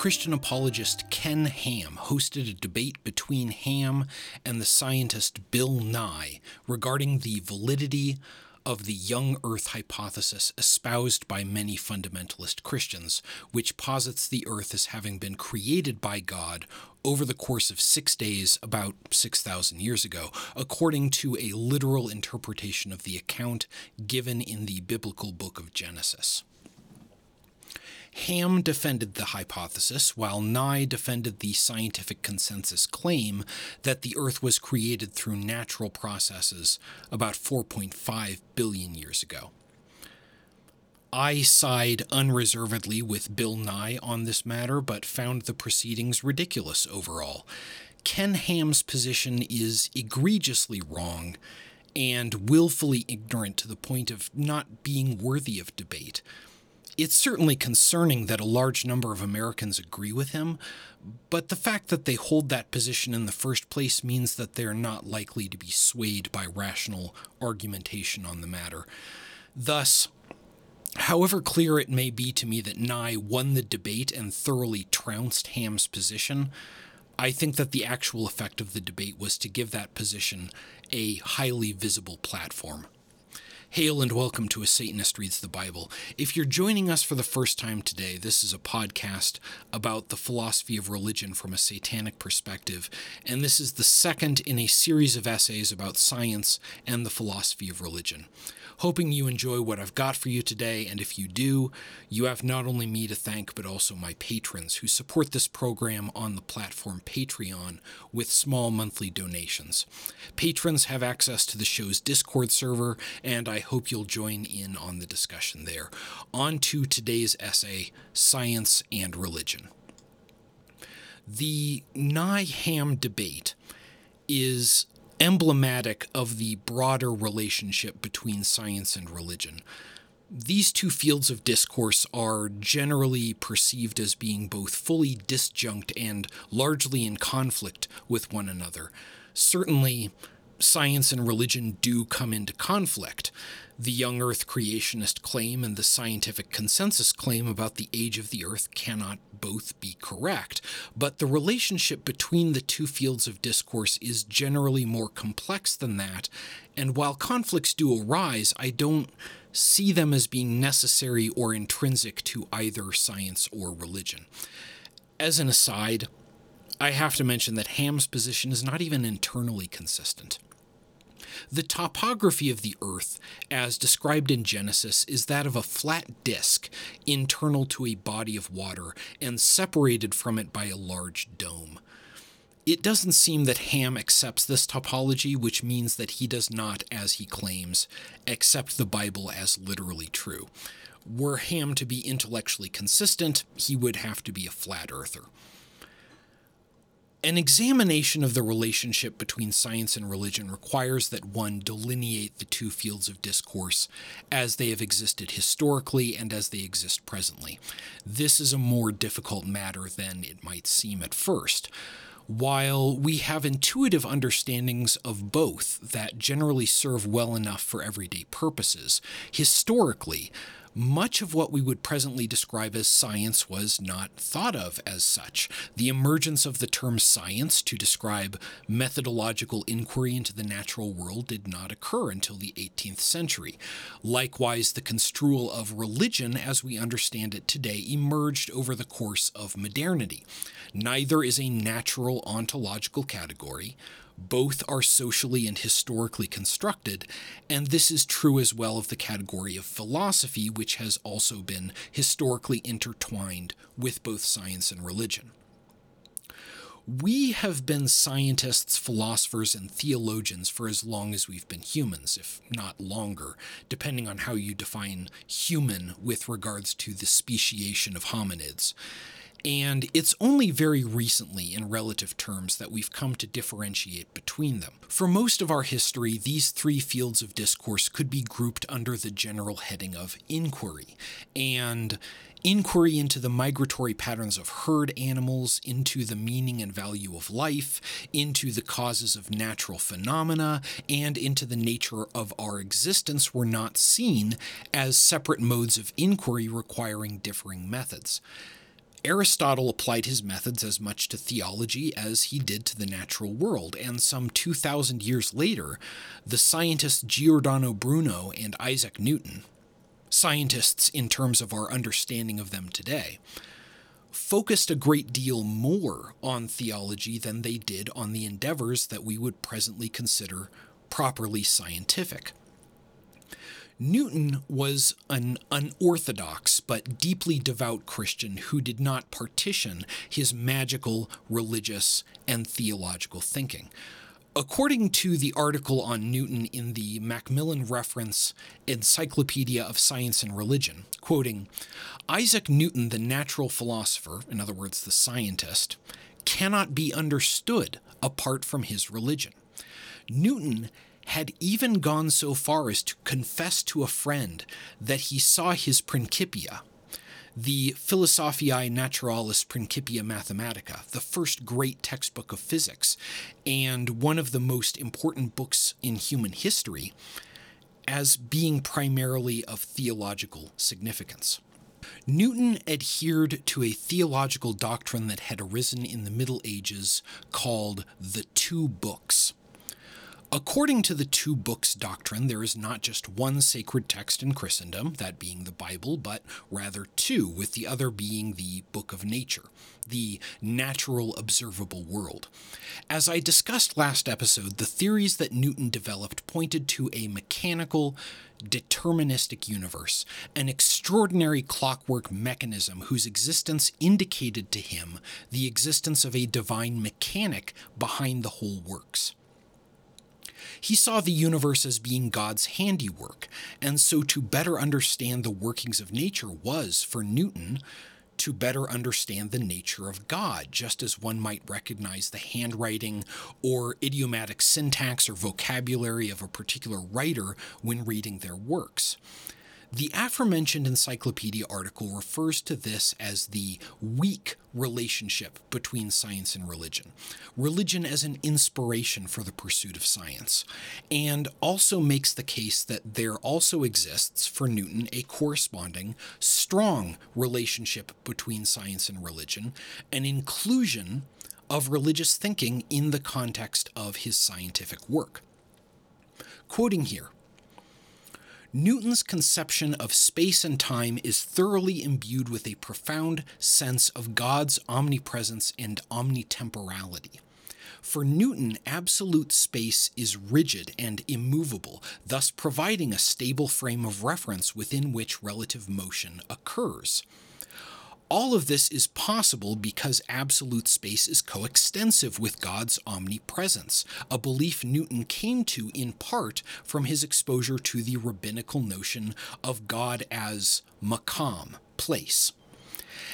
Christian apologist Ken Ham hosted a debate between Ham and the scientist Bill Nye regarding the validity of the young Earth hypothesis espoused by many fundamentalist Christians, which posits the Earth as having been created by God over the course of six days about 6,000 years ago, according to a literal interpretation of the account given in the biblical book of Genesis. Ham defended the hypothesis, while Nye defended the scientific consensus claim that the Earth was created through natural processes about 4.5 billion years ago. I side unreservedly with Bill Nye on this matter, but found the proceedings ridiculous overall. Ken Ham's position is egregiously wrong and willfully ignorant to the point of not being worthy of debate. It's certainly concerning that a large number of Americans agree with him, but the fact that they hold that position in the first place means that they're not likely to be swayed by rational argumentation on the matter. Thus, however clear it may be to me that Nye won the debate and thoroughly trounced Ham's position, I think that the actual effect of the debate was to give that position a highly visible platform. Hail and welcome to A Satanist Reads the Bible. If you're joining us for the first time today, this is a podcast about the philosophy of religion from a satanic perspective, and this is the second in a series of essays about science and the philosophy of religion. Hoping you enjoy what I've got for you today, and if you do, you have not only me to thank, but also my patrons who support this program on the platform Patreon with small monthly donations. Patrons have access to the show's Discord server, and I hope you'll join in on the discussion there. On to today's essay Science and Religion. The Nye Ham debate is emblematic of the broader relationship between science and religion. These two fields of discourse are generally perceived as being both fully disjunct and largely in conflict with one another. Certainly, science and religion do come into conflict. The young Earth creationist claim and the scientific consensus claim about the age of the Earth cannot both be correct, but the relationship between the two fields of discourse is generally more complex than that, and while conflicts do arise, I don't see them as being necessary or intrinsic to either science or religion. As an aside, I have to mention that Ham's position is not even internally consistent. The topography of the Earth, as described in Genesis, is that of a flat disk internal to a body of water and separated from it by a large dome. It doesn't seem that Ham accepts this topology, which means that he does not, as he claims, accept the Bible as literally true. Were Ham to be intellectually consistent, he would have to be a flat earther. An examination of the relationship between science and religion requires that one delineate the two fields of discourse as they have existed historically and as they exist presently. This is a more difficult matter than it might seem at first. While we have intuitive understandings of both that generally serve well enough for everyday purposes, historically, much of what we would presently describe as science was not thought of as such. The emergence of the term science to describe methodological inquiry into the natural world did not occur until the 18th century. Likewise, the construal of religion as we understand it today emerged over the course of modernity. Neither is a natural ontological category both are socially and historically constructed, and this is true as well of the category of philosophy, which has also been historically intertwined with both science and religion. We have been scientists, philosophers, and theologians for as long as we've been humans, if not longer, depending on how you define human with regards to the speciation of hominids. And it's only very recently, in relative terms, that we've come to differentiate between them. For most of our history, these three fields of discourse could be grouped under the general heading of inquiry. And inquiry into the migratory patterns of herd animals, into the meaning and value of life, into the causes of natural phenomena, and into the nature of our existence were not seen as separate modes of inquiry requiring differing methods. Aristotle applied his methods as much to theology as he did to the natural world, and some 2,000 years later, the scientists Giordano Bruno and Isaac Newton, scientists in terms of our understanding of them today, focused a great deal more on theology than they did on the endeavors that we would presently consider properly scientific. Newton was an unorthodox but deeply devout Christian who did not partition his magical, religious, and theological thinking. According to the article on Newton in the Macmillan Reference Encyclopedia of Science and Religion, quoting, Isaac Newton, the natural philosopher, in other words, the scientist, cannot be understood apart from his religion. Newton had even gone so far as to confess to a friend that he saw his Principia, the Philosophiae Naturalis Principia Mathematica, the first great textbook of physics, and one of the most important books in human history, as being primarily of theological significance. Newton adhered to a theological doctrine that had arisen in the Middle Ages called the Two Books. According to the two books doctrine, there is not just one sacred text in Christendom, that being the Bible, but rather two, with the other being the book of nature, the natural observable world. As I discussed last episode, the theories that Newton developed pointed to a mechanical, deterministic universe, an extraordinary clockwork mechanism whose existence indicated to him the existence of a divine mechanic behind the whole works. He saw the universe as being God's handiwork, and so to better understand the workings of nature was, for Newton, to better understand the nature of God, just as one might recognize the handwriting or idiomatic syntax or vocabulary of a particular writer when reading their works. The aforementioned encyclopedia article refers to this as the weak relationship between science and religion, religion as an inspiration for the pursuit of science, and also makes the case that there also exists for Newton a corresponding strong relationship between science and religion, an inclusion of religious thinking in the context of his scientific work. Quoting here, Newton's conception of space and time is thoroughly imbued with a profound sense of God's omnipresence and omnitemporality. For Newton, absolute space is rigid and immovable, thus providing a stable frame of reference within which relative motion occurs. All of this is possible because absolute space is coextensive with God's omnipresence, a belief Newton came to in part from his exposure to the rabbinical notion of God as makam, place.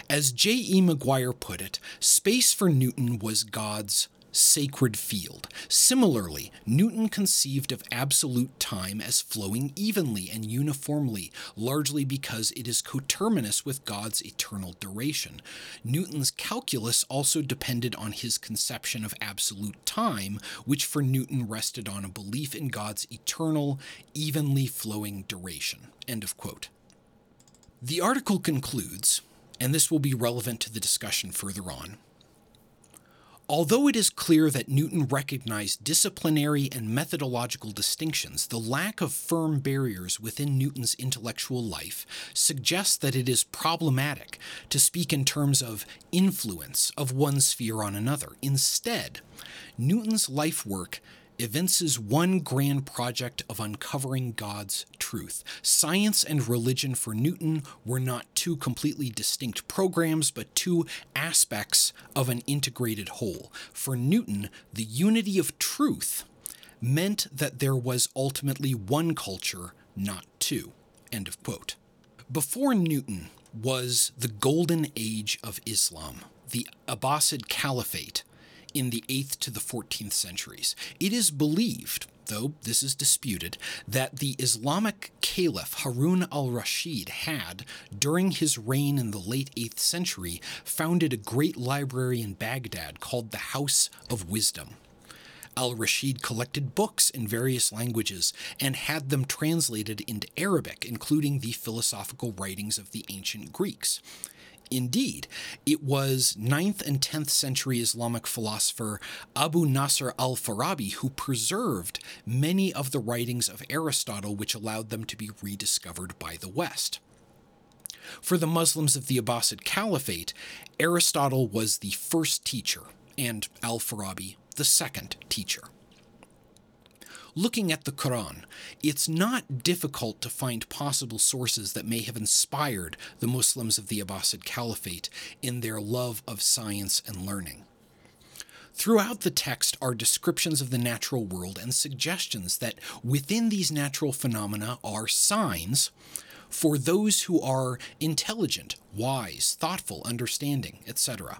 As J. E. McGuire put it, space for Newton was God's sacred field. Similarly, Newton conceived of absolute time as flowing evenly and uniformly, largely because it is coterminous with God's eternal duration. Newton's calculus also depended on his conception of absolute time, which for Newton rested on a belief in God's eternal, evenly flowing duration. End of quote. The article concludes, and this will be relevant to the discussion further on. Although it is clear that Newton recognized disciplinary and methodological distinctions, the lack of firm barriers within Newton's intellectual life suggests that it is problematic to speak in terms of influence of one sphere on another. Instead, Newton's life work evinces one grand project of uncovering God's truth. Science and religion for Newton were not two completely distinct programs, but two aspects of an integrated whole. For Newton, the unity of truth meant that there was ultimately one culture, not two. End of quote. Before Newton was the golden age of Islam, the Abbasid Caliphate in the 8th to the 14th centuries. It is believed, though this is disputed, that the Islamic Caliph Harun al Rashid had, during his reign in the late 8th century, founded a great library in Baghdad called the House of Wisdom. Al Rashid collected books in various languages and had them translated into Arabic, including the philosophical writings of the ancient Greeks. Indeed, it was 9th and 10th century Islamic philosopher Abu Nasr al Farabi who preserved many of the writings of Aristotle, which allowed them to be rediscovered by the West. For the Muslims of the Abbasid Caliphate, Aristotle was the first teacher, and al Farabi the second teacher looking at the Quran, it's not difficult to find possible sources that may have inspired the Muslims of the Abbasid Caliphate in their love of science and learning. Throughout the text are descriptions of the natural world and suggestions that within these natural phenomena are signs for those who are intelligent, wise, thoughtful, understanding, etc.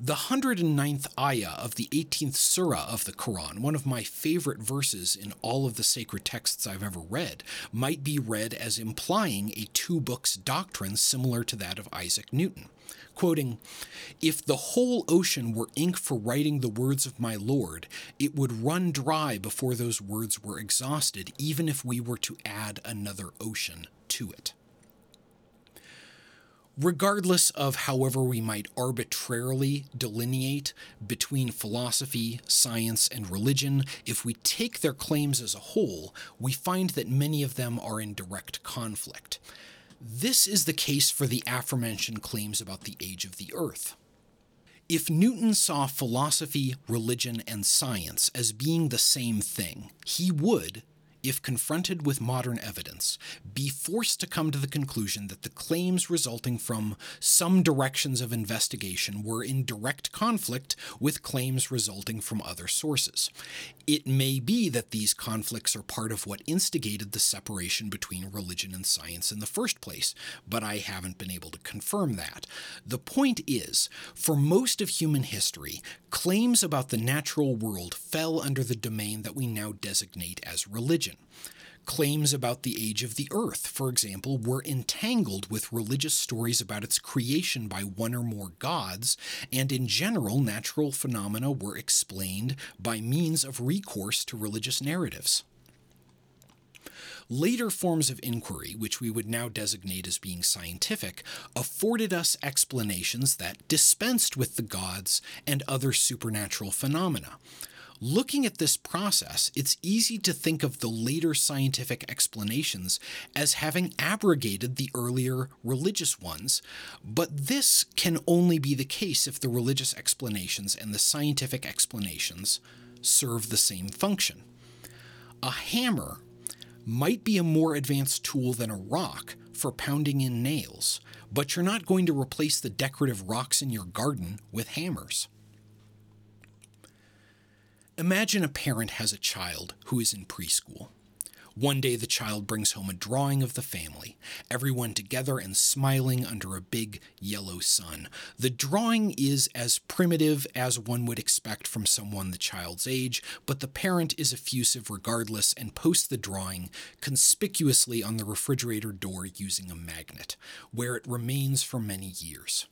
The 109th ayah of the 18th surah of the Quran, one of my favorite verses in all of the sacred texts I've ever read, might be read as implying a two books doctrine similar to that of Isaac Newton. Quoting, If the whole ocean were ink for writing the words of my Lord, it would run dry before those words were exhausted, even if we were to add another ocean to it regardless of however we might arbitrarily delineate between philosophy, science, and religion, if we take their claims as a whole, we find that many of them are in direct conflict. This is the case for the aforementioned claims about the age of the earth. If Newton saw philosophy, religion, and science as being the same thing, he would, if confronted with modern evidence, be forced to come to the conclusion that the claims resulting from some directions of investigation were in direct conflict with claims resulting from other sources. It may be that these conflicts are part of what instigated the separation between religion and science in the first place, but I haven't been able to confirm that. The point is, for most of human history, claims about the natural world fell under the domain that we now designate as religion. Claims about the age of the earth, for example, were entangled with religious stories about its creation by one or more gods, and in general, natural phenomena were explained by means of recourse to religious narratives. Later forms of inquiry, which we would now designate as being scientific, afforded us explanations that dispensed with the gods and other supernatural phenomena. Looking at this process, it's easy to think of the later scientific explanations as having abrogated the earlier religious ones, but this can only be the case if the religious explanations and the scientific explanations serve the same function. A hammer might be a more advanced tool than a rock for pounding in nails, but you're not going to replace the decorative rocks in your garden with hammers. Imagine a parent has a child who is in preschool. One day, the child brings home a drawing of the family, everyone together and smiling under a big yellow sun. The drawing is as primitive as one would expect from someone the child's age, but the parent is effusive regardless and posts the drawing conspicuously on the refrigerator door using a magnet, where it remains for many years.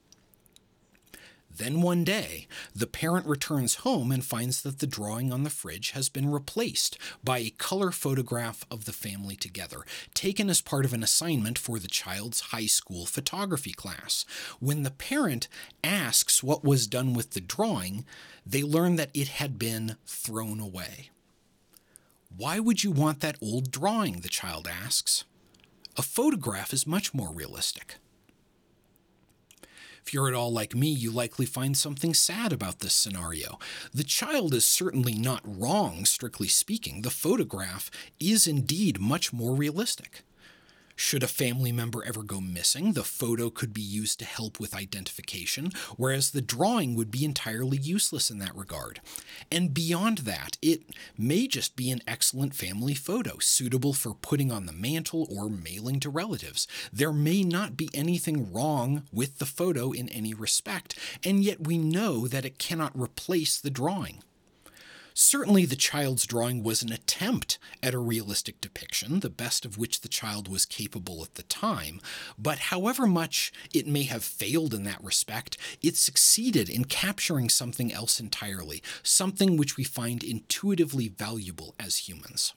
Then one day, the parent returns home and finds that the drawing on the fridge has been replaced by a color photograph of the family together, taken as part of an assignment for the child's high school photography class. When the parent asks what was done with the drawing, they learn that it had been thrown away. Why would you want that old drawing? the child asks. A photograph is much more realistic. If you're at all like me, you likely find something sad about this scenario. The child is certainly not wrong, strictly speaking. The photograph is indeed much more realistic. Should a family member ever go missing, the photo could be used to help with identification, whereas the drawing would be entirely useless in that regard. And beyond that, it may just be an excellent family photo, suitable for putting on the mantle or mailing to relatives. There may not be anything wrong with the photo in any respect, and yet we know that it cannot replace the drawing. Certainly, the child's drawing was an attempt at a realistic depiction, the best of which the child was capable at the time, but however much it may have failed in that respect, it succeeded in capturing something else entirely, something which we find intuitively valuable as humans.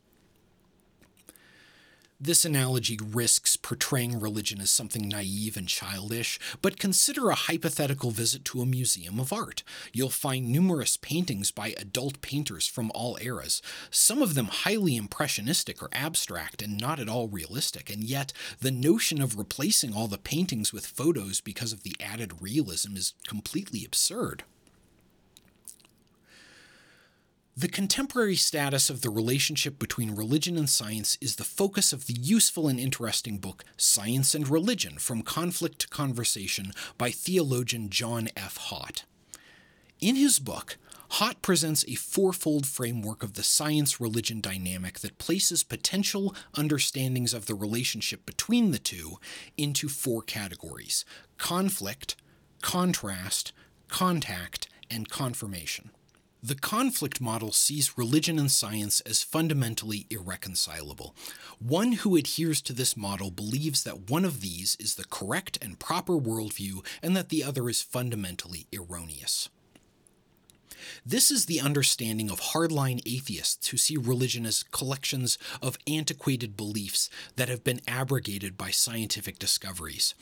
This analogy risks portraying religion as something naive and childish, but consider a hypothetical visit to a museum of art. You'll find numerous paintings by adult painters from all eras, some of them highly impressionistic or abstract and not at all realistic, and yet the notion of replacing all the paintings with photos because of the added realism is completely absurd. The contemporary status of the relationship between religion and science is the focus of the useful and interesting book Science and Religion From Conflict to Conversation by theologian John F. Haught. In his book, Haught presents a fourfold framework of the science religion dynamic that places potential understandings of the relationship between the two into four categories conflict, contrast, contact, and confirmation. The conflict model sees religion and science as fundamentally irreconcilable. One who adheres to this model believes that one of these is the correct and proper worldview and that the other is fundamentally erroneous. This is the understanding of hardline atheists who see religion as collections of antiquated beliefs that have been abrogated by scientific discoveries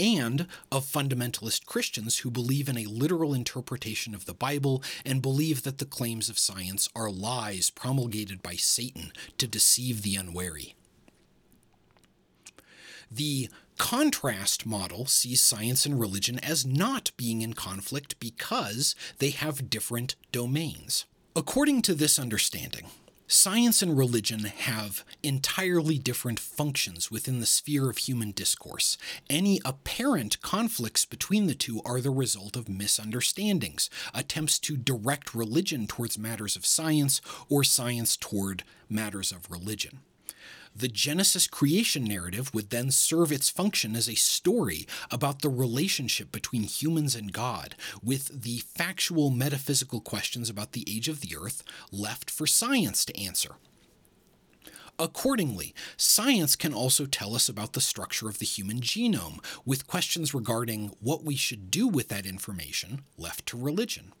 and of fundamentalist Christians who believe in a literal interpretation of the Bible and believe that the claims of science are lies promulgated by Satan to deceive the unwary. The contrast model sees science and religion as not being in conflict because they have different domains. According to this understanding, Science and religion have entirely different functions within the sphere of human discourse. Any apparent conflicts between the two are the result of misunderstandings, attempts to direct religion towards matters of science or science toward matters of religion. The Genesis creation narrative would then serve its function as a story about the relationship between humans and God, with the factual metaphysical questions about the age of the earth left for science to answer. Accordingly, science can also tell us about the structure of the human genome, with questions regarding what we should do with that information left to religion.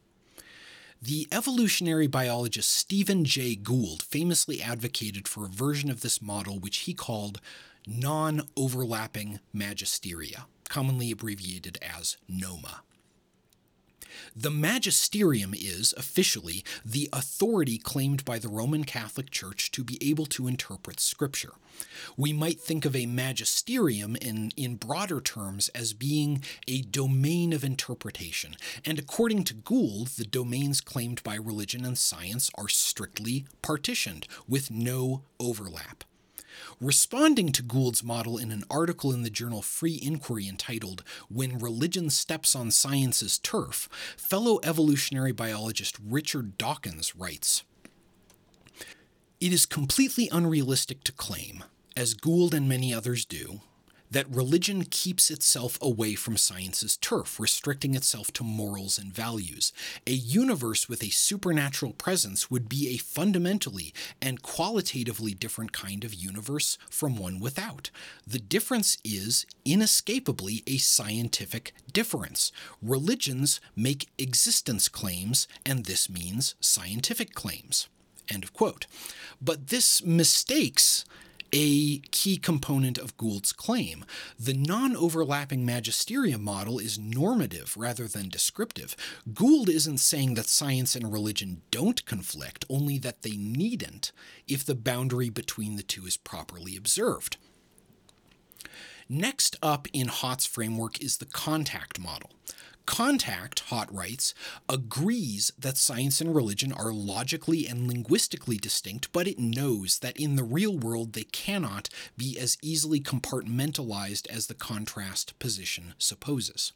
The evolutionary biologist Stephen Jay Gould famously advocated for a version of this model which he called non overlapping magisteria, commonly abbreviated as NOMA. The magisterium is, officially, the authority claimed by the Roman Catholic Church to be able to interpret Scripture. We might think of a magisterium in, in broader terms as being a domain of interpretation, and according to Gould, the domains claimed by religion and science are strictly partitioned, with no overlap. Responding to Gould's model in an article in the journal Free Inquiry entitled When Religion Steps on Science's Turf, fellow evolutionary biologist Richard Dawkins writes It is completely unrealistic to claim, as Gould and many others do, that religion keeps itself away from science's turf, restricting itself to morals and values. A universe with a supernatural presence would be a fundamentally and qualitatively different kind of universe from one without. The difference is inescapably a scientific difference. Religions make existence claims, and this means scientific claims. End of quote. But this mistakes a key component of Gould's claim. The non overlapping magisterium model is normative rather than descriptive. Gould isn't saying that science and religion don't conflict, only that they needn't if the boundary between the two is properly observed. Next up in Haught's framework is the contact model. Contact, Haught writes, agrees that science and religion are logically and linguistically distinct, but it knows that in the real world they cannot be as easily compartmentalized as the contrast position supposes.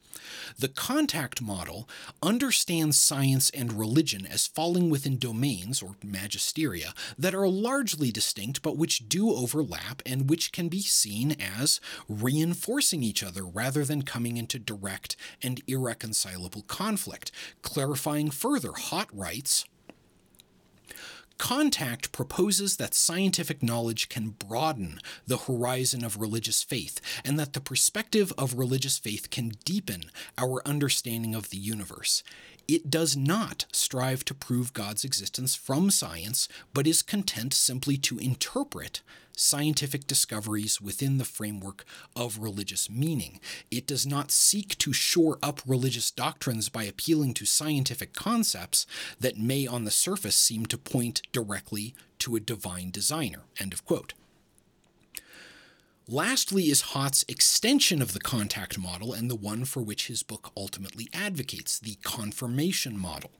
The contact model understands science and religion as falling within domains, or magisteria, that are largely distinct but which do overlap and which can be seen as reinforcing each other rather than coming into direct and irreconcilable irreconcilable conflict. Clarifying further, Haught writes Contact proposes that scientific knowledge can broaden the horizon of religious faith, and that the perspective of religious faith can deepen our understanding of the universe. It does not strive to prove God's existence from science, but is content simply to interpret scientific discoveries within the framework of religious meaning. It does not seek to shore up religious doctrines by appealing to scientific concepts that may on the surface seem to point directly to a divine designer. End of quote. Lastly, is Haught's extension of the contact model and the one for which his book ultimately advocates, the confirmation model.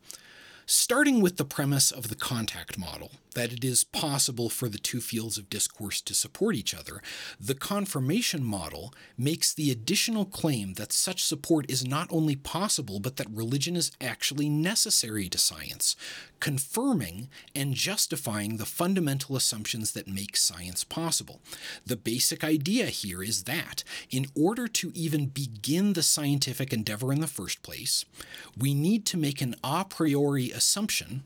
Starting with the premise of the contact model, that it is possible for the two fields of discourse to support each other, the confirmation model makes the additional claim that such support is not only possible, but that religion is actually necessary to science, confirming and justifying the fundamental assumptions that make science possible. The basic idea here is that, in order to even begin the scientific endeavor in the first place, we need to make an a priori assumption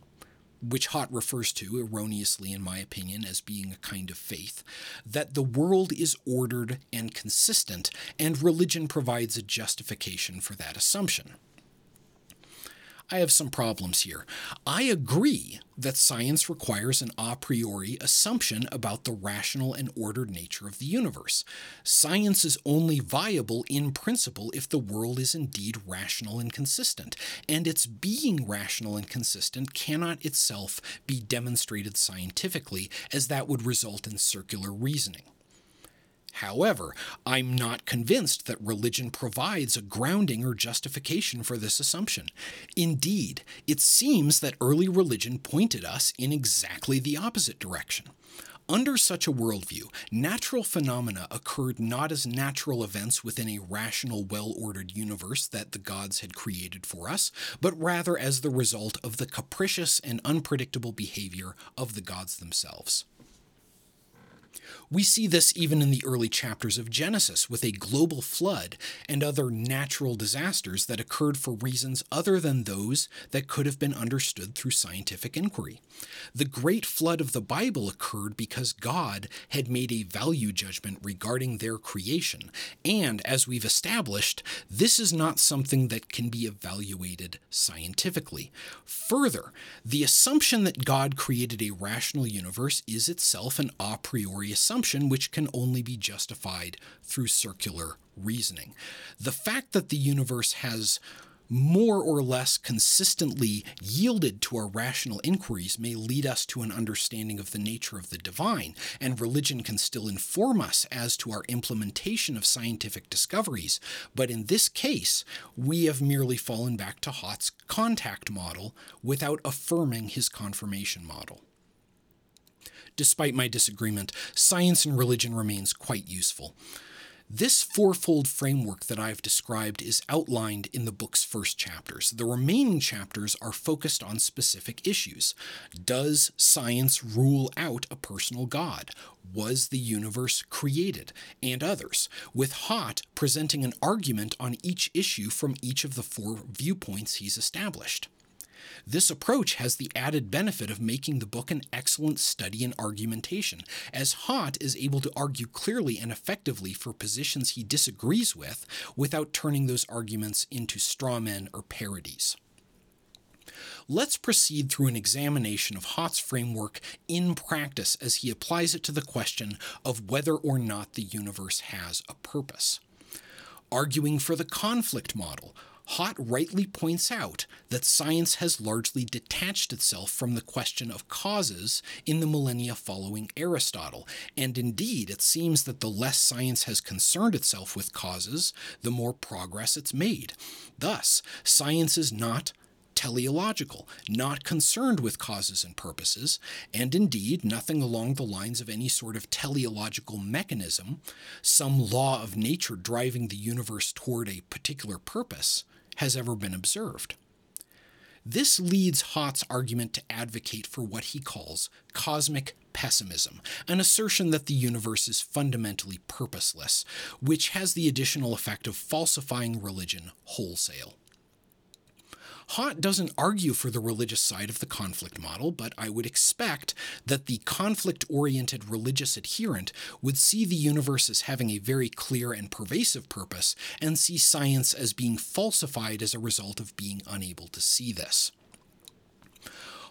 which Haught refers to, erroneously in my opinion, as being a kind of faith, that the world is ordered and consistent, and religion provides a justification for that assumption. I have some problems here. I agree that science requires an a priori assumption about the rational and ordered nature of the universe. Science is only viable in principle if the world is indeed rational and consistent, and its being rational and consistent cannot itself be demonstrated scientifically, as that would result in circular reasoning. However, I'm not convinced that religion provides a grounding or justification for this assumption. Indeed, it seems that early religion pointed us in exactly the opposite direction. Under such a worldview, natural phenomena occurred not as natural events within a rational, well ordered universe that the gods had created for us, but rather as the result of the capricious and unpredictable behavior of the gods themselves. We see this even in the early chapters of Genesis with a global flood and other natural disasters that occurred for reasons other than those that could have been understood through scientific inquiry. The great flood of the Bible occurred because God had made a value judgment regarding their creation, and as we've established, this is not something that can be evaluated scientifically. Further, the assumption that God created a rational universe is itself an a priori assumption assumption which can only be justified through circular reasoning. The fact that the universe has more or less consistently yielded to our rational inquiries may lead us to an understanding of the nature of the divine, and religion can still inform us as to our implementation of scientific discoveries. But in this case, we have merely fallen back to Haught's contact model without affirming his confirmation model. Despite my disagreement, science and religion remains quite useful. This fourfold framework that I've described is outlined in the book's first chapters. The remaining chapters are focused on specific issues. Does science rule out a personal God? Was the universe created? And others, with Haught presenting an argument on each issue from each of the four viewpoints he's established. This approach has the added benefit of making the book an excellent study in argumentation, as Haught is able to argue clearly and effectively for positions he disagrees with without turning those arguments into straw men or parodies. Let's proceed through an examination of Haught's framework in practice as he applies it to the question of whether or not the universe has a purpose. Arguing for the conflict model, Haught rightly points out that science has largely detached itself from the question of causes in the millennia following Aristotle, and indeed it seems that the less science has concerned itself with causes, the more progress it's made. Thus, science is not teleological, not concerned with causes and purposes, and indeed nothing along the lines of any sort of teleological mechanism, some law of nature driving the universe toward a particular purpose, has ever been observed. This leads Haught's argument to advocate for what he calls cosmic pessimism, an assertion that the universe is fundamentally purposeless, which has the additional effect of falsifying religion wholesale. Haught doesn't argue for the religious side of the conflict model, but I would expect that the conflict oriented religious adherent would see the universe as having a very clear and pervasive purpose and see science as being falsified as a result of being unable to see this.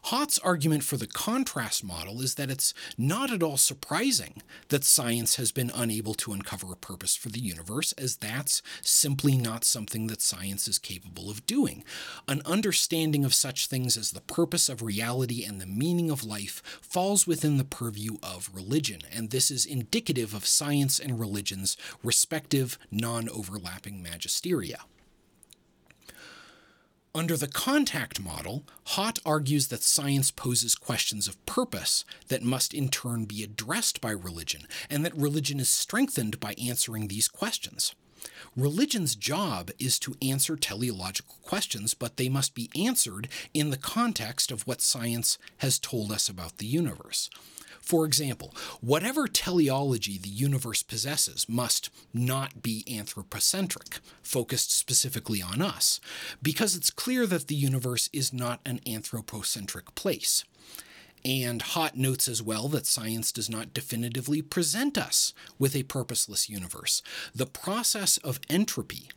Haught's argument for the contrast model is that it's not at all surprising that science has been unable to uncover a purpose for the universe, as that's simply not something that science is capable of doing. An understanding of such things as the purpose of reality and the meaning of life falls within the purview of religion, and this is indicative of science and religion's respective non overlapping magisteria. Under the contact model, Haught argues that science poses questions of purpose that must in turn be addressed by religion, and that religion is strengthened by answering these questions. Religion's job is to answer teleological questions, but they must be answered in the context of what science has told us about the universe. For example, whatever teleology the universe possesses must not be anthropocentric, focused specifically on us, because it's clear that the universe is not an anthropocentric place. And Haught notes as well that science does not definitively present us with a purposeless universe. The process of entropy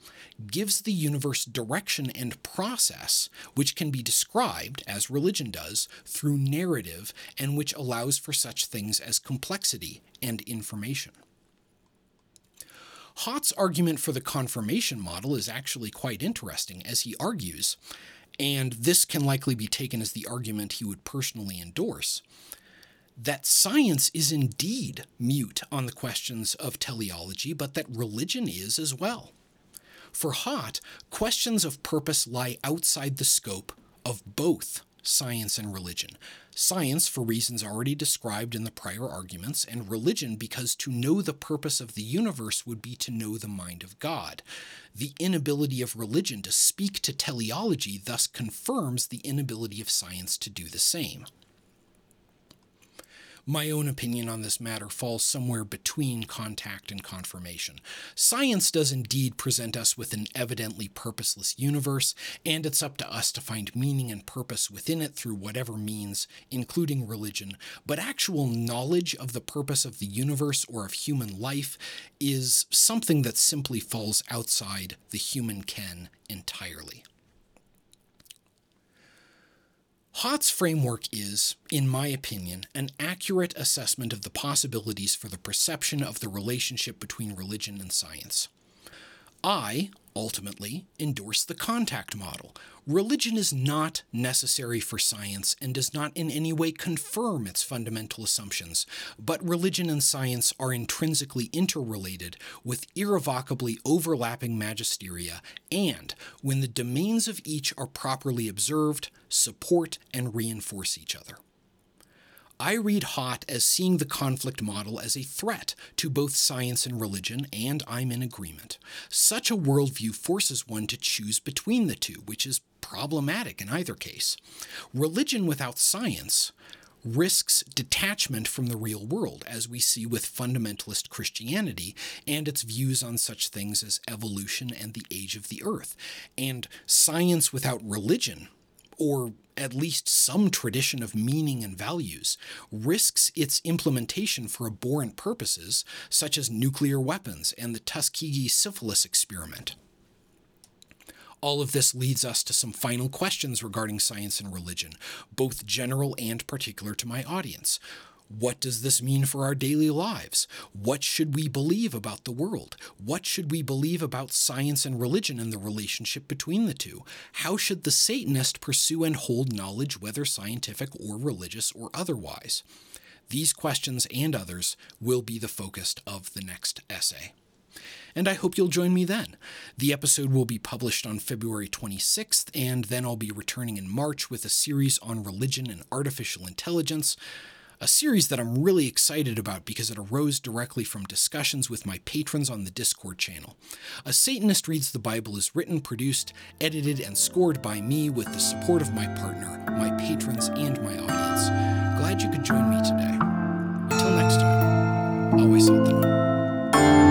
gives the universe direction and process, which can be described, as religion does, through narrative and which allows for such things as complexity and information. Haught's argument for the confirmation model is actually quite interesting, as he argues, and this can likely be taken as the argument he would personally endorse, that science is indeed mute on the questions of teleology, but that religion is as well. For Haught, questions of purpose lie outside the scope of both science and religion. Science, for reasons already described in the prior arguments, and religion, because to know the purpose of the universe would be to know the mind of God. The inability of religion to speak to teleology thus confirms the inability of science to do the same. My own opinion on this matter falls somewhere between contact and confirmation. Science does indeed present us with an evidently purposeless universe, and it's up to us to find meaning and purpose within it through whatever means, including religion. But actual knowledge of the purpose of the universe or of human life is something that simply falls outside the human ken entirely. Haught's framework is, in my opinion, an accurate assessment of the possibilities for the perception of the relationship between religion and science. I, ultimately, endorse the contact model. Religion is not necessary for science and does not in any way confirm its fundamental assumptions, but religion and science are intrinsically interrelated with irrevocably overlapping magisteria, and, when the domains of each are properly observed, support and reinforce each other. I read Haught as seeing the conflict model as a threat to both science and religion, and I'm in agreement. Such a worldview forces one to choose between the two, which is problematic in either case. Religion without science risks detachment from the real world, as we see with fundamentalist Christianity and its views on such things as evolution and the age of the earth. And science without religion or at least some tradition of meaning and values, risks its implementation for abhorrent purposes, such as nuclear weapons and the Tuskegee syphilis experiment. All of this leads us to some final questions regarding science and religion, both general and particular to my audience. What does this mean for our daily lives? What should we believe about the world? What should we believe about science and religion and the relationship between the two? How should the Satanist pursue and hold knowledge, whether scientific or religious or otherwise? These questions and others will be the focus of the next essay. And I hope you'll join me then. The episode will be published on February 26th, and then I'll be returning in March with a series on religion and artificial intelligence a series that I'm really excited about because it arose directly from discussions with my patrons on the Discord channel. A Satanist Reads the Bible is written, produced, edited, and scored by me with the support of my partner, my patrons, and my audience. Glad you could join me today. Until next time, always something.